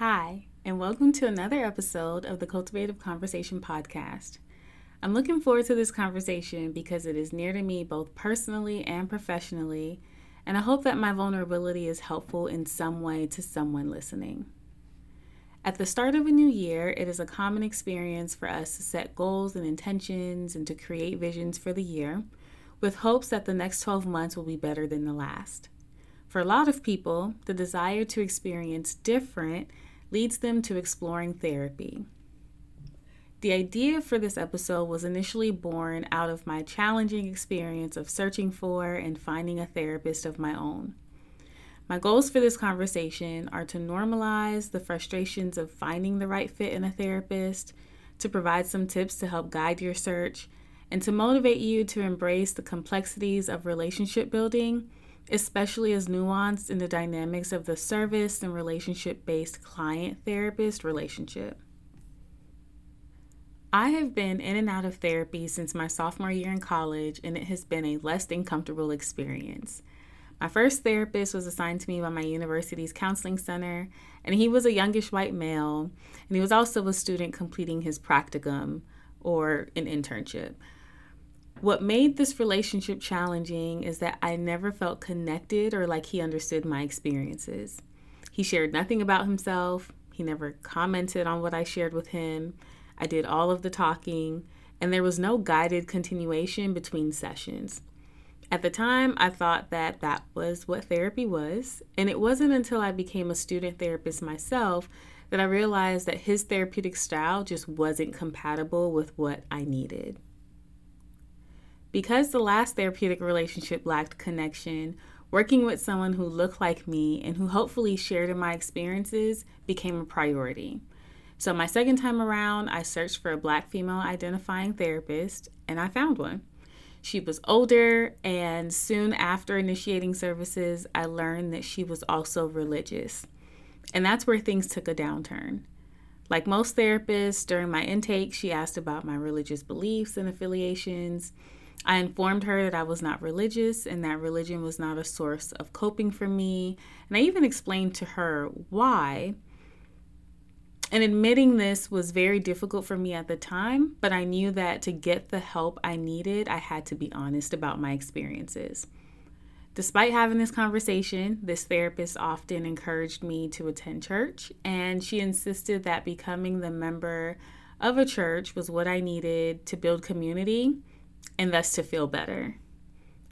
Hi, and welcome to another episode of the Cultivative Conversation podcast. I'm looking forward to this conversation because it is near to me both personally and professionally, and I hope that my vulnerability is helpful in some way to someone listening. At the start of a new year, it is a common experience for us to set goals and intentions and to create visions for the year with hopes that the next 12 months will be better than the last. For a lot of people, the desire to experience different leads them to exploring therapy. The idea for this episode was initially born out of my challenging experience of searching for and finding a therapist of my own. My goals for this conversation are to normalize the frustrations of finding the right fit in a therapist, to provide some tips to help guide your search, and to motivate you to embrace the complexities of relationship building especially as nuanced in the dynamics of the service and relationship based client therapist relationship. I have been in and out of therapy since my sophomore year in college, and it has been a less than comfortable experience. My first therapist was assigned to me by my university's counseling center, and he was a youngish white male, and he was also a student completing his practicum or an internship. What made this relationship challenging is that I never felt connected or like he understood my experiences. He shared nothing about himself, he never commented on what I shared with him. I did all of the talking, and there was no guided continuation between sessions. At the time, I thought that that was what therapy was, and it wasn't until I became a student therapist myself that I realized that his therapeutic style just wasn't compatible with what I needed. Because the last therapeutic relationship lacked connection, working with someone who looked like me and who hopefully shared in my experiences became a priority. So, my second time around, I searched for a black female identifying therapist and I found one. She was older, and soon after initiating services, I learned that she was also religious. And that's where things took a downturn. Like most therapists, during my intake, she asked about my religious beliefs and affiliations. I informed her that I was not religious and that religion was not a source of coping for me. And I even explained to her why. And admitting this was very difficult for me at the time, but I knew that to get the help I needed, I had to be honest about my experiences. Despite having this conversation, this therapist often encouraged me to attend church, and she insisted that becoming the member of a church was what I needed to build community and thus to feel better.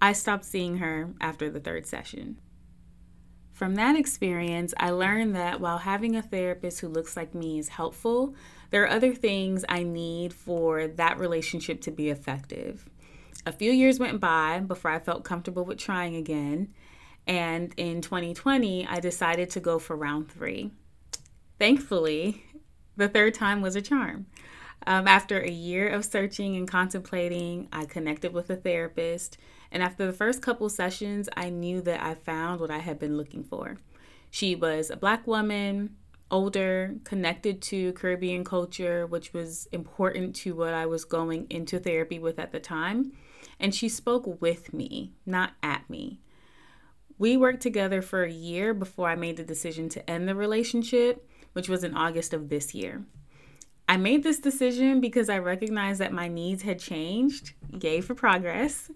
I stopped seeing her after the third session. From that experience, I learned that while having a therapist who looks like me is helpful, there are other things I need for that relationship to be effective. A few years went by before I felt comfortable with trying again, and in 2020, I decided to go for round three. Thankfully, the third time was a charm. Um, after a year of searching and contemplating, I connected with a therapist. And after the first couple sessions, I knew that I found what I had been looking for. She was a black woman, older, connected to Caribbean culture, which was important to what I was going into therapy with at the time. And she spoke with me, not at me. We worked together for a year before I made the decision to end the relationship, which was in August of this year. I made this decision because I recognized that my needs had changed, yay for progress.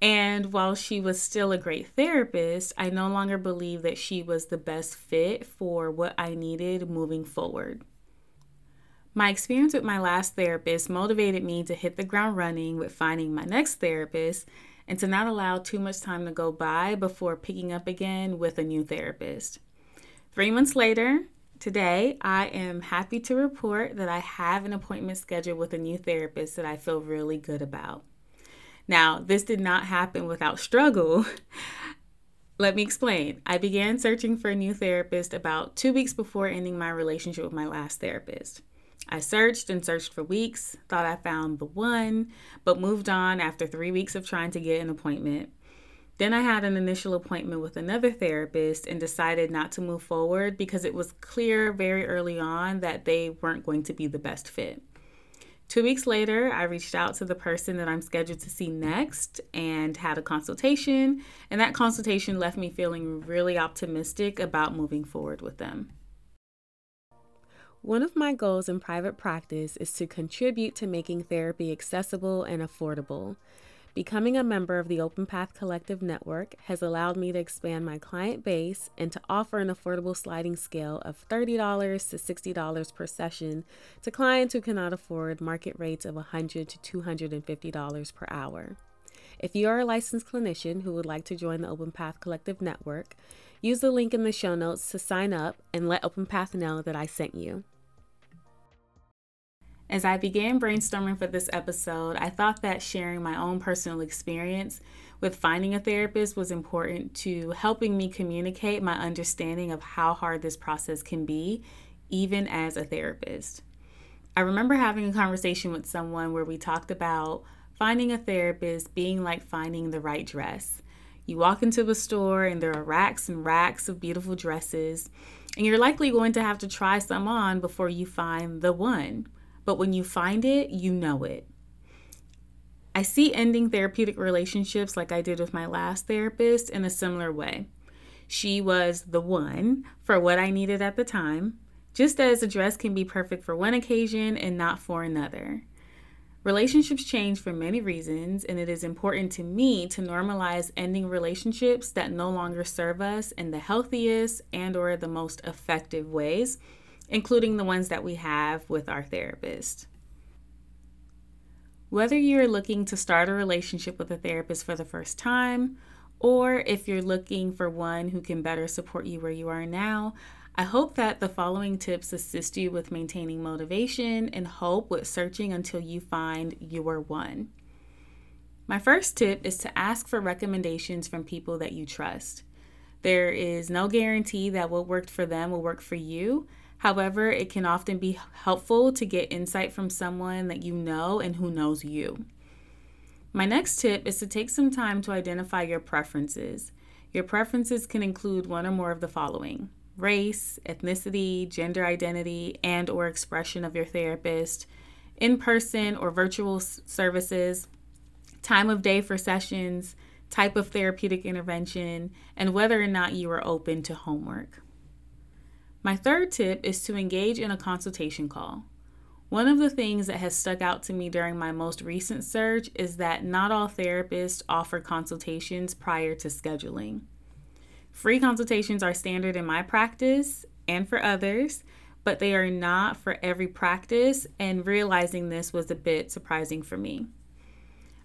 And while she was still a great therapist, I no longer believed that she was the best fit for what I needed moving forward. My experience with my last therapist motivated me to hit the ground running with finding my next therapist and to not allow too much time to go by before picking up again with a new therapist. Three months later, Today, I am happy to report that I have an appointment scheduled with a new therapist that I feel really good about. Now, this did not happen without struggle. Let me explain. I began searching for a new therapist about two weeks before ending my relationship with my last therapist. I searched and searched for weeks, thought I found the one, but moved on after three weeks of trying to get an appointment. Then I had an initial appointment with another therapist and decided not to move forward because it was clear very early on that they weren't going to be the best fit. Two weeks later, I reached out to the person that I'm scheduled to see next and had a consultation. And that consultation left me feeling really optimistic about moving forward with them. One of my goals in private practice is to contribute to making therapy accessible and affordable. Becoming a member of the Open Path Collective Network has allowed me to expand my client base and to offer an affordable sliding scale of $30 to $60 per session to clients who cannot afford market rates of 100 to $250 per hour. If you are a licensed clinician who would like to join the Open Path Collective Network, use the link in the show notes to sign up and let Open Path know that I sent you. As I began brainstorming for this episode, I thought that sharing my own personal experience with finding a therapist was important to helping me communicate my understanding of how hard this process can be, even as a therapist. I remember having a conversation with someone where we talked about finding a therapist being like finding the right dress. You walk into a store and there are racks and racks of beautiful dresses, and you're likely going to have to try some on before you find the one but when you find it, you know it. I see ending therapeutic relationships like I did with my last therapist in a similar way. She was the one for what I needed at the time, just as a dress can be perfect for one occasion and not for another. Relationships change for many reasons, and it is important to me to normalize ending relationships that no longer serve us in the healthiest and or the most effective ways including the ones that we have with our therapist. Whether you're looking to start a relationship with a therapist for the first time, or if you're looking for one who can better support you where you are now, I hope that the following tips assist you with maintaining motivation and hope with searching until you find your one. My first tip is to ask for recommendations from people that you trust. There is no guarantee that what worked for them will work for you, However, it can often be helpful to get insight from someone that you know and who knows you. My next tip is to take some time to identify your preferences. Your preferences can include one or more of the following: race, ethnicity, gender identity, and or expression of your therapist, in-person or virtual services, time of day for sessions, type of therapeutic intervention, and whether or not you are open to homework. My third tip is to engage in a consultation call. One of the things that has stuck out to me during my most recent search is that not all therapists offer consultations prior to scheduling. Free consultations are standard in my practice and for others, but they are not for every practice, and realizing this was a bit surprising for me.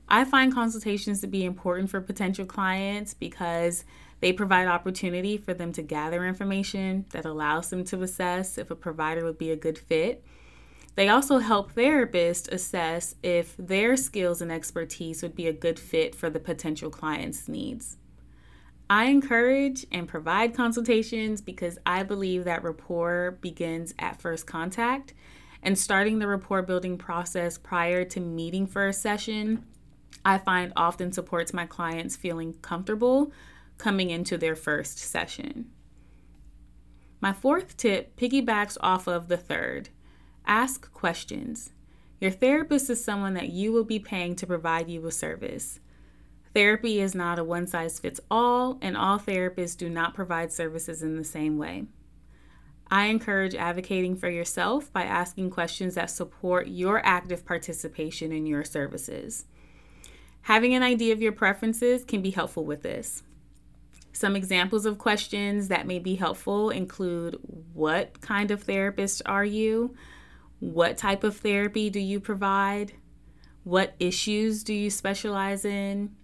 I find consultations to be important for potential clients because they provide opportunity for them to gather information that allows them to assess if a provider would be a good fit. They also help therapists assess if their skills and expertise would be a good fit for the potential client's needs. I encourage and provide consultations because I believe that rapport begins at first contact, and starting the rapport building process prior to meeting for a session, I find often supports my clients feeling comfortable coming into their first session. My fourth tip piggybacks off of the third ask questions. Your therapist is someone that you will be paying to provide you with service. Therapy is not a one size fits all, and all therapists do not provide services in the same way. I encourage advocating for yourself by asking questions that support your active participation in your services. Having an idea of your preferences can be helpful with this. Some examples of questions that may be helpful include What kind of therapist are you? What type of therapy do you provide? What issues do you specialize in?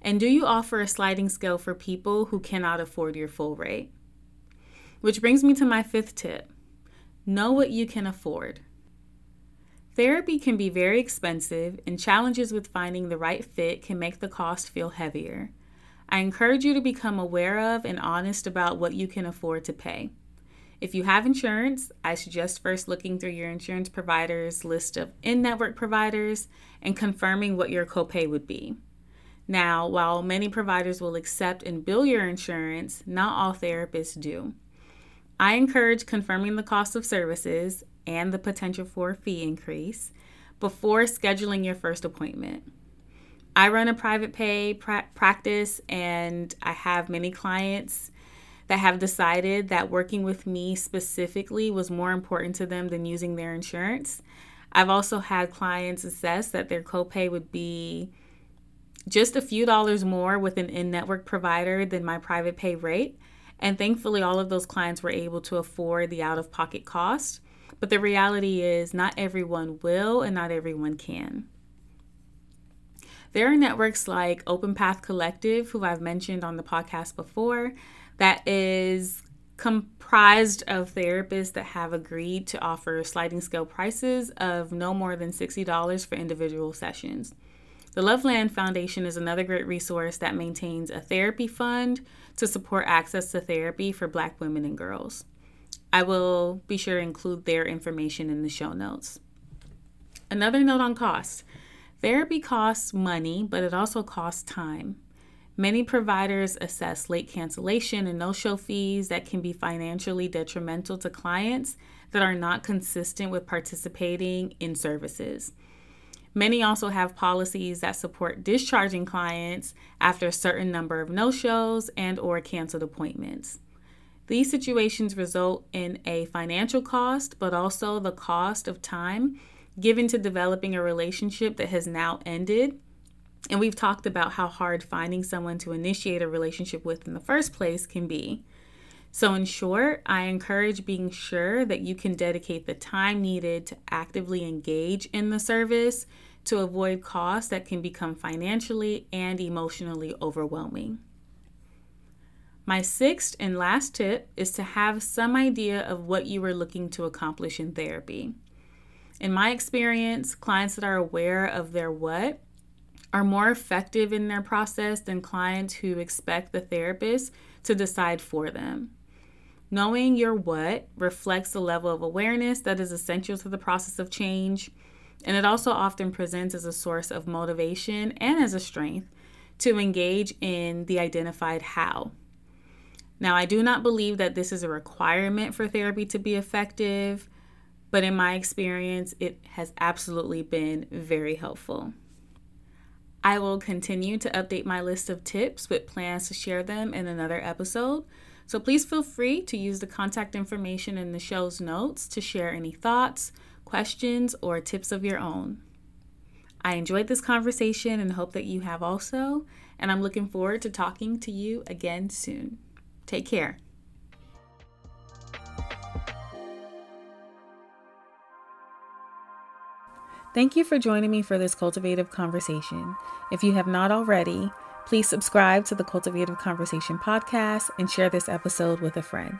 And do you offer a sliding scale for people who cannot afford your full rate? Which brings me to my fifth tip know what you can afford. Therapy can be very expensive, and challenges with finding the right fit can make the cost feel heavier. I encourage you to become aware of and honest about what you can afford to pay. If you have insurance, I suggest first looking through your insurance provider's list of in network providers and confirming what your copay would be. Now, while many providers will accept and bill your insurance, not all therapists do. I encourage confirming the cost of services and the potential for a fee increase before scheduling your first appointment. I run a private pay pra- practice and I have many clients that have decided that working with me specifically was more important to them than using their insurance. I've also had clients assess that their copay would be just a few dollars more with an in network provider than my private pay rate. And thankfully, all of those clients were able to afford the out of pocket cost. But the reality is, not everyone will and not everyone can. There are networks like Open Path Collective, who I've mentioned on the podcast before, that is comprised of therapists that have agreed to offer sliding scale prices of no more than $60 for individual sessions. The Loveland Foundation is another great resource that maintains a therapy fund to support access to therapy for Black women and girls. I will be sure to include their information in the show notes. Another note on cost therapy costs money, but it also costs time. Many providers assess late cancellation and no show fees that can be financially detrimental to clients that are not consistent with participating in services. Many also have policies that support discharging clients after a certain number of no-shows and or canceled appointments. These situations result in a financial cost, but also the cost of time given to developing a relationship that has now ended and we've talked about how hard finding someone to initiate a relationship with in the first place can be. So, in short, I encourage being sure that you can dedicate the time needed to actively engage in the service to avoid costs that can become financially and emotionally overwhelming. My sixth and last tip is to have some idea of what you are looking to accomplish in therapy. In my experience, clients that are aware of their what are more effective in their process than clients who expect the therapist to decide for them. Knowing your what reflects the level of awareness that is essential to the process of change, and it also often presents as a source of motivation and as a strength to engage in the identified how. Now, I do not believe that this is a requirement for therapy to be effective, but in my experience, it has absolutely been very helpful. I will continue to update my list of tips with plans to share them in another episode. So please feel free to use the contact information in the show's notes to share any thoughts, questions, or tips of your own. I enjoyed this conversation and hope that you have also, and I'm looking forward to talking to you again soon. Take care. Thank you for joining me for this cultivative conversation. If you have not already, please subscribe to the Cultivative Conversation podcast and share this episode with a friend.